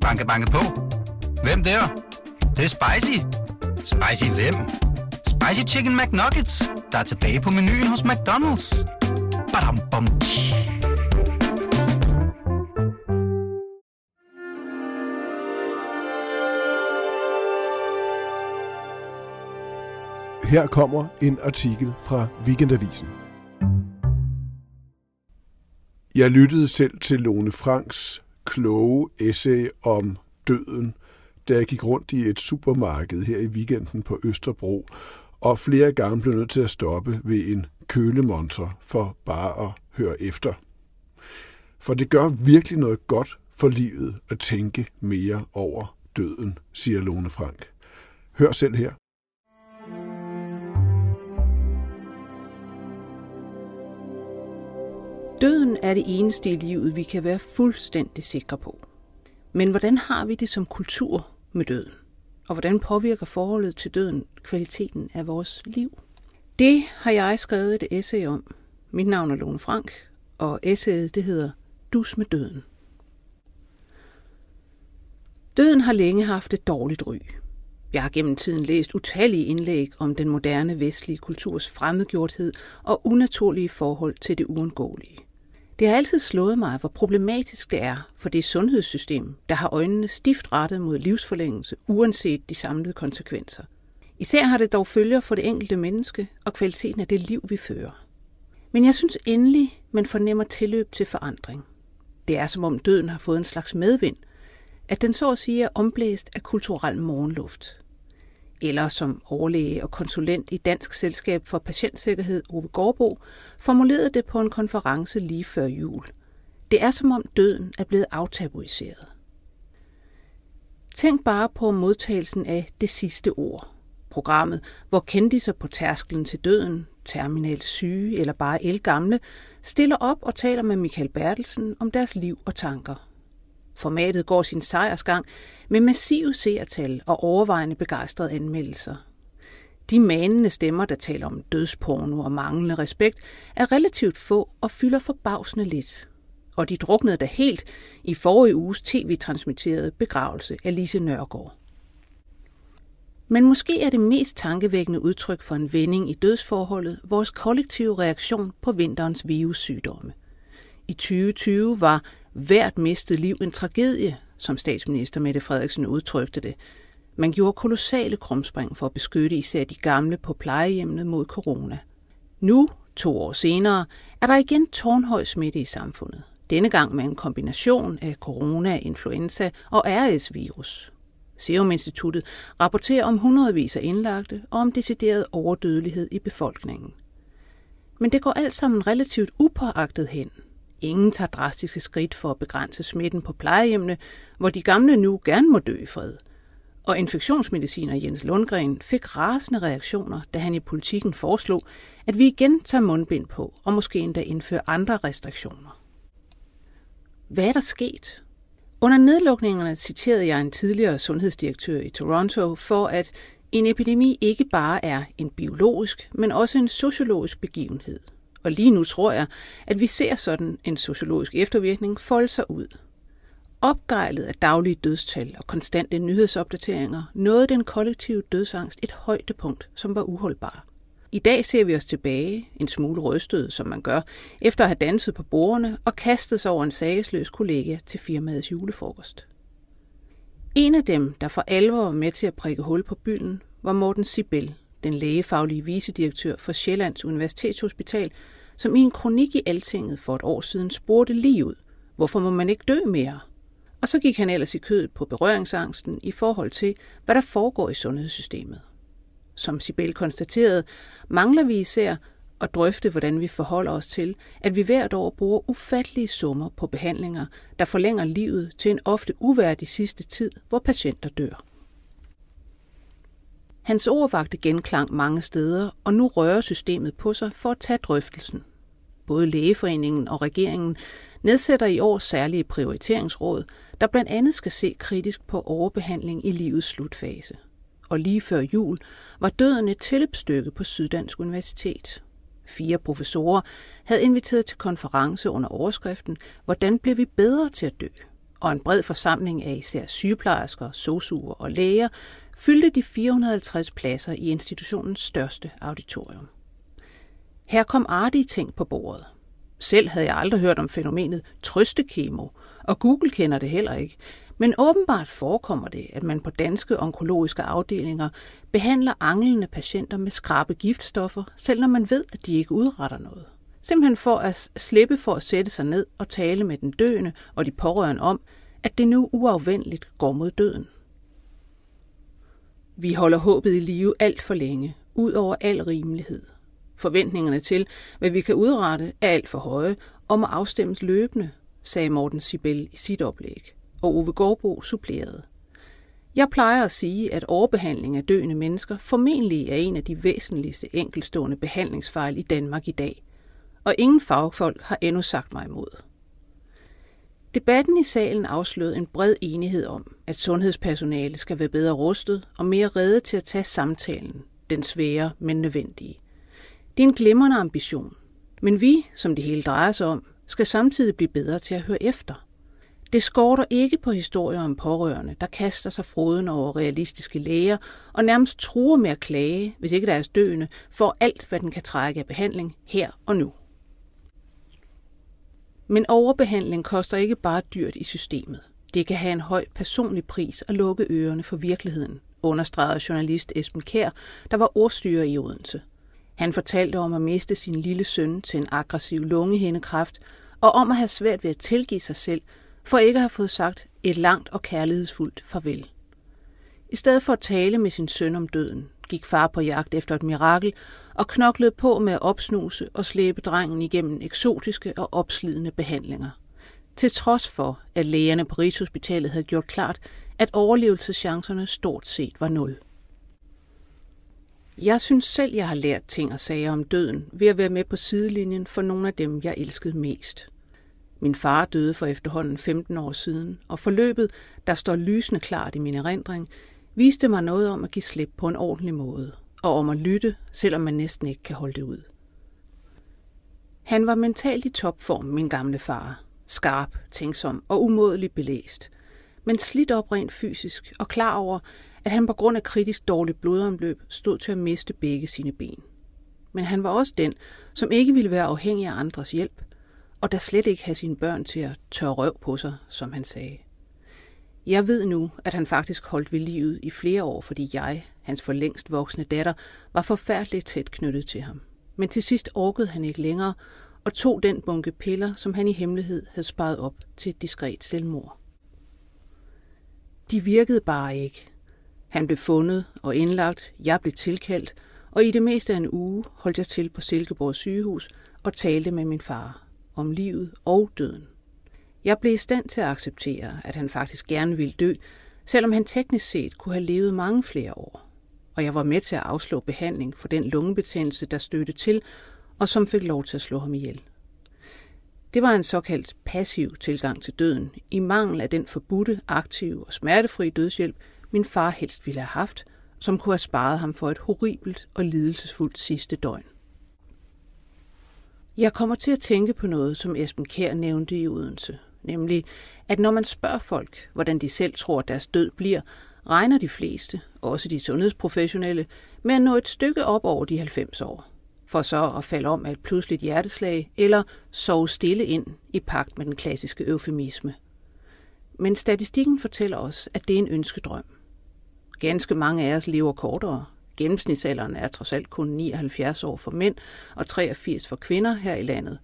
Banke, banke på. Hvem der? Det, det er spicy. Spicy hvem? Spicy Chicken McNuggets, der er tilbage på menuen hos McDonald's. Badum, bom, tji. Her kommer en artikel fra Weekendavisen. Jeg lyttede selv til Lone Franks kloge essay om døden, da jeg gik rundt i et supermarked her i weekenden på Østerbro, og flere gange blev nødt til at stoppe ved en kølemonter for bare at høre efter. For det gør virkelig noget godt for livet at tænke mere over døden, siger Lone Frank. Hør selv her. Døden er det eneste i livet, vi kan være fuldstændig sikre på. Men hvordan har vi det som kultur med døden? Og hvordan påvirker forholdet til døden kvaliteten af vores liv? Det har jeg skrevet et essay om. Mit navn er Lone Frank, og essayet det hedder Dus med døden. Døden har længe haft et dårligt ry. Jeg har gennem tiden læst utallige indlæg om den moderne vestlige kulturs fremmedgjorthed og unaturlige forhold til det uundgåelige. Det har altid slået mig, hvor problematisk det er for det sundhedssystem, der har øjnene stift rettet mod livsforlængelse, uanset de samlede konsekvenser. Især har det dog følger for det enkelte menneske og kvaliteten af det liv, vi fører. Men jeg synes endelig, man fornemmer tilløb til forandring. Det er som om døden har fået en slags medvind, at den så at sige er omblæst af kulturel morgenluft eller som overlæge og konsulent i Dansk Selskab for Patientsikkerhed Ove Gårdbo, formulerede det på en konference lige før jul. Det er som om døden er blevet aftabuiseret. Tænk bare på modtagelsen af det sidste ord. Programmet, hvor kendiser på tærsklen til døden, terminalt syge eller bare elgamle, stiller op og taler med Michael Bertelsen om deres liv og tanker. Formatet går sin sejrsgang med massive seertal og overvejende begejstrede anmeldelser. De manende stemmer, der taler om dødsporno og manglende respekt, er relativt få og fylder forbavsende lidt. Og de druknede da helt i forrige uges tv-transmitterede begravelse af Lise Nørgaard. Men måske er det mest tankevækkende udtryk for en vending i dødsforholdet vores kollektive reaktion på vinterens virussygdomme. I 2020 var hvert mistet liv en tragedie, som statsminister Mette Frederiksen udtrykte det. Man gjorde kolossale krumspring for at beskytte især de gamle på plejehjemmene mod corona. Nu, to år senere, er der igen tårnhøj smitte i samfundet. Denne gang med en kombination af corona, influenza og RS-virus. Serum Instituttet rapporterer om hundredvis af indlagte og om decideret overdødelighed i befolkningen. Men det går alt sammen relativt upåagtet hen, Ingen tager drastiske skridt for at begrænse smitten på plejehjemmene, hvor de gamle nu gerne må dø i fred. Og infektionsmediciner Jens Lundgren fik rasende reaktioner, da han i politikken foreslog, at vi igen tager mundbind på og måske endda indfører andre restriktioner. Hvad er der sket? Under nedlukningerne citerede jeg en tidligere sundhedsdirektør i Toronto for, at en epidemi ikke bare er en biologisk, men også en sociologisk begivenhed – og lige nu tror jeg, at vi ser sådan en sociologisk eftervirkning folde sig ud. Opgejlet af daglige dødstal og konstante nyhedsopdateringer nåede den kollektive dødsangst et højdepunkt, som var uholdbar. I dag ser vi os tilbage, en smule rystet, som man gør, efter at have danset på bordene og kastet sig over en sagesløs kollega til firmaets julefrokost. En af dem, der for alvor var med til at prikke hul på bylden, var Morten Sibel, den lægefaglige vicedirektør for Sjællands Universitetshospital, som i en kronik i Altinget for et år siden spurgte lige ud, hvorfor må man ikke dø mere? Og så gik han ellers i kødet på berøringsangsten i forhold til, hvad der foregår i sundhedssystemet. Som Sibel konstaterede, mangler vi især at drøfte, hvordan vi forholder os til, at vi hvert år bruger ufattelige summer på behandlinger, der forlænger livet til en ofte uværdig sidste tid, hvor patienter dør. Hans ord vagte genklang mange steder, og nu rører systemet på sig for at tage drøftelsen. Både Lægeforeningen og regeringen nedsætter i år særlige prioriteringsråd, der blandt andet skal se kritisk på overbehandling i livets slutfase. Og lige før jul var døden et tilløbsstykke på Syddansk Universitet. Fire professorer havde inviteret til konference under overskriften Hvordan bliver vi bedre til at dø? og en bred forsamling af især sygeplejersker, sosuer og læger fyldte de 450 pladser i institutionens største auditorium. Her kom artige ting på bordet. Selv havde jeg aldrig hørt om fænomenet trøstekemo, og Google kender det heller ikke. Men åbenbart forekommer det, at man på danske onkologiske afdelinger behandler anglende patienter med skrabe giftstoffer, selv når man ved, at de ikke udretter noget. Simpelthen for at slippe for at sætte sig ned og tale med den døende og de pårørende om, at det nu uafvendeligt går mod døden. Vi holder håbet i live alt for længe, ud over al rimelighed. Forventningerne til, hvad vi kan udrette, er alt for høje og må afstemmes løbende, sagde Morten Sibel i sit oplæg, og Ove Gårdbo supplerede. Jeg plejer at sige, at overbehandling af døende mennesker formentlig er en af de væsentligste enkelstående behandlingsfejl i Danmark i dag, og ingen fagfolk har endnu sagt mig imod. Debatten i salen afslørede en bred enighed om, at sundhedspersonale skal være bedre rustet og mere redde til at tage samtalen, den svære, men nødvendige. Det er en glimrende ambition, men vi, som det hele drejer sig om, skal samtidig blive bedre til at høre efter. Det skorter ikke på historier om pårørende, der kaster sig froden over realistiske læger og nærmest truer med at klage, hvis ikke deres døende får alt, hvad den kan trække af behandling her og nu. Men overbehandling koster ikke bare dyrt i systemet. Det kan have en høj personlig pris at lukke ørerne for virkeligheden, understregede journalist Esben Kær, der var ordstyrer i Odense. Han fortalte om at miste sin lille søn til en aggressiv lungehindekræft, og om at have svært ved at tilgive sig selv, for ikke at have fået sagt et langt og kærlighedsfuldt farvel. I stedet for at tale med sin søn om døden, gik far på jagt efter et mirakel og knoklede på med at opsnuse og slæbe drengen igennem eksotiske og opslidende behandlinger. Til trods for, at lægerne på Rigshospitalet havde gjort klart, at overlevelseschancerne stort set var nul. Jeg synes selv, jeg har lært ting og sager om døden ved at være med på sidelinjen for nogle af dem, jeg elskede mest. Min far døde for efterhånden 15 år siden, og forløbet, der står lysende klart i min erindring, viste mig noget om at give slip på en ordentlig måde, og om at lytte, selvom man næsten ikke kan holde det ud. Han var mentalt i topform, min gamle far. Skarp, tænksom og umådeligt belæst. Men slidt op rent fysisk og klar over, at han på grund af kritisk dårligt blodomløb stod til at miste begge sine ben. Men han var også den, som ikke ville være afhængig af andres hjælp, og der slet ikke have sine børn til at tørre røv på sig, som han sagde. Jeg ved nu, at han faktisk holdt ved livet i flere år, fordi jeg, hans for længst voksne datter, var forfærdeligt tæt knyttet til ham. Men til sidst orkede han ikke længere og tog den bunke piller, som han i hemmelighed havde sparet op til et diskret selvmord. De virkede bare ikke. Han blev fundet og indlagt, jeg blev tilkaldt, og i det meste af en uge holdt jeg til på Silkeborg sygehus og talte med min far om livet og døden. Jeg blev i stand til at acceptere, at han faktisk gerne ville dø, selvom han teknisk set kunne have levet mange flere år. Og jeg var med til at afslå behandling for den lungebetændelse, der stødte til, og som fik lov til at slå ham ihjel. Det var en såkaldt passiv tilgang til døden, i mangel af den forbudte, aktive og smertefri dødshjælp, min far helst ville have haft, som kunne have sparet ham for et horribelt og lidelsesfuldt sidste døgn. Jeg kommer til at tænke på noget, som Esben Kær nævnte i Odense, nemlig at når man spørger folk, hvordan de selv tror, at deres død bliver, regner de fleste, også de sundhedsprofessionelle, med at nå et stykke op over de 90 år, for så at falde om af et pludseligt hjerteslag eller sove stille ind i pagt med den klassiske eufemisme. Men statistikken fortæller os, at det er en ønskedrøm. Ganske mange af os lever kortere. Gennemsnitsalderen er trods alt kun 79 år for mænd og 83 for kvinder her i landet.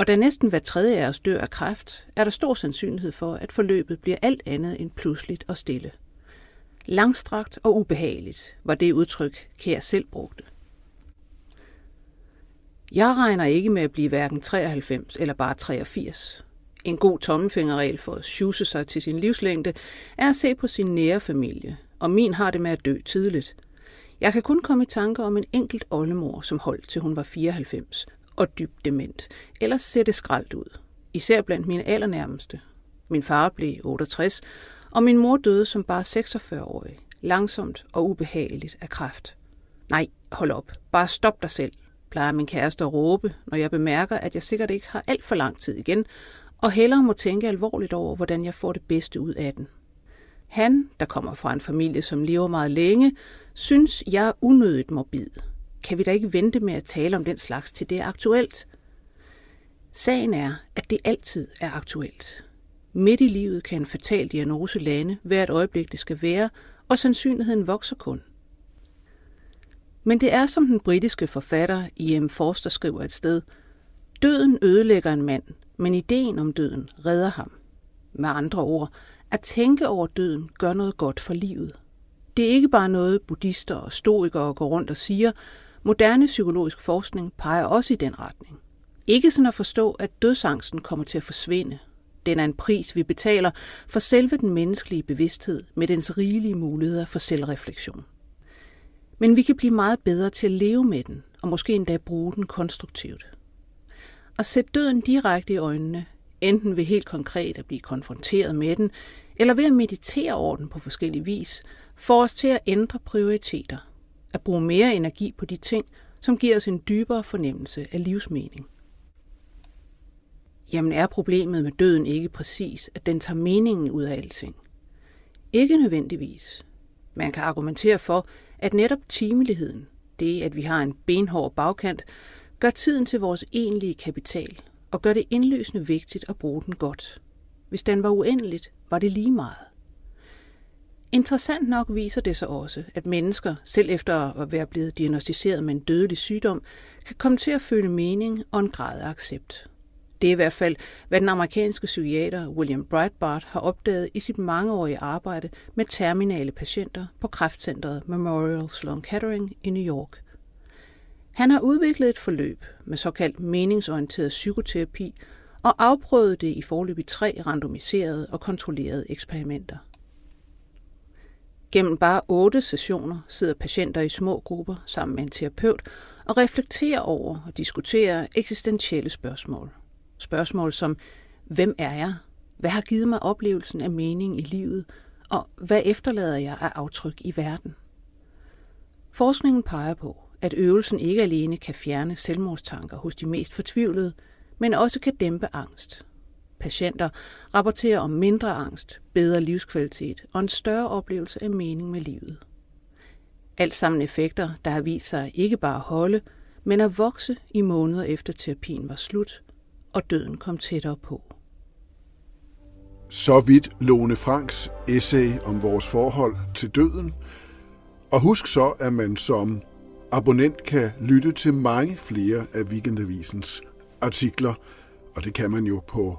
Og da næsten hver tredje af os dør af kræft, er der stor sandsynlighed for, at forløbet bliver alt andet end pludseligt og stille. Langstrakt og ubehageligt var det udtryk, Kær selv brugte. Jeg regner ikke med at blive hverken 93 eller bare 83. En god tommelfingerregel for at sjuse sig til sin livslængde er at se på sin nære familie, og min har det med at dø tidligt. Jeg kan kun komme i tanke om en enkelt oldemor, som holdt til hun var 94 og dybt dement, ellers ser det skraldt ud. Især blandt mine allernærmeste. Min far blev 68, og min mor døde som bare 46-årig, langsomt og ubehageligt af kræft. Nej, hold op. Bare stop dig selv, plejer min kæreste at råbe, når jeg bemærker, at jeg sikkert ikke har alt for lang tid igen, og hellere må tænke alvorligt over, hvordan jeg får det bedste ud af den. Han, der kommer fra en familie, som lever meget længe, synes, jeg er unødigt morbid. Kan vi da ikke vente med at tale om den slags til det er aktuelt? Sagen er, at det altid er aktuelt. Midt i livet kan en fatal diagnose lande hvert øjeblik det skal være, og sandsynligheden vokser kun. Men det er som den britiske forfatter I.M. Forster skriver et sted, døden ødelægger en mand, men ideen om døden redder ham. Med andre ord, at tænke over døden gør noget godt for livet. Det er ikke bare noget, buddhister og stoikere går rundt og siger. Moderne psykologisk forskning peger også i den retning. Ikke sådan at forstå, at dødsangsten kommer til at forsvinde. Den er en pris, vi betaler for selve den menneskelige bevidsthed med dens rigelige muligheder for selvreflektion. Men vi kan blive meget bedre til at leve med den, og måske endda bruge den konstruktivt. At sætte døden direkte i øjnene, enten ved helt konkret at blive konfronteret med den, eller ved at meditere over den på forskellige vis, får os til at ændre prioriteter, at bruge mere energi på de ting, som giver os en dybere fornemmelse af livsmening. Jamen er problemet med døden ikke præcis, at den tager meningen ud af alting? Ikke nødvendigvis. Man kan argumentere for, at netop timeligheden, det at vi har en benhård bagkant, gør tiden til vores egentlige kapital og gør det indløsende vigtigt at bruge den godt. Hvis den var uendeligt, var det lige meget. Interessant nok viser det sig også, at mennesker, selv efter at være blevet diagnostiseret med en dødelig sygdom, kan komme til at føle mening og en grad af accept. Det er i hvert fald, hvad den amerikanske psykiater William Breitbart har opdaget i sit mangeårige arbejde med terminale patienter på kræftcentret Memorial Sloan Kettering i New York. Han har udviklet et forløb med såkaldt meningsorienteret psykoterapi og afprøvet det i forløb i tre randomiserede og kontrollerede eksperimenter. Gennem bare otte sessioner sidder patienter i små grupper sammen med en terapeut og reflekterer over og diskuterer eksistentielle spørgsmål. Spørgsmål som, hvem er jeg? Hvad har givet mig oplevelsen af mening i livet? Og hvad efterlader jeg af aftryk i verden? Forskningen peger på, at øvelsen ikke alene kan fjerne selvmordstanker hos de mest fortvivlede, men også kan dæmpe angst. Patienter rapporterer om mindre angst, bedre livskvalitet og en større oplevelse af mening med livet. Alt sammen effekter, der har vist sig ikke bare at holde, men at vokse i måneder efter terapien var slut, og døden kom tættere på. Så vidt Lone Franks essay om vores forhold til døden. Og husk så, at man som abonnent kan lytte til mange flere af Weekendavisens artikler, og det kan man jo på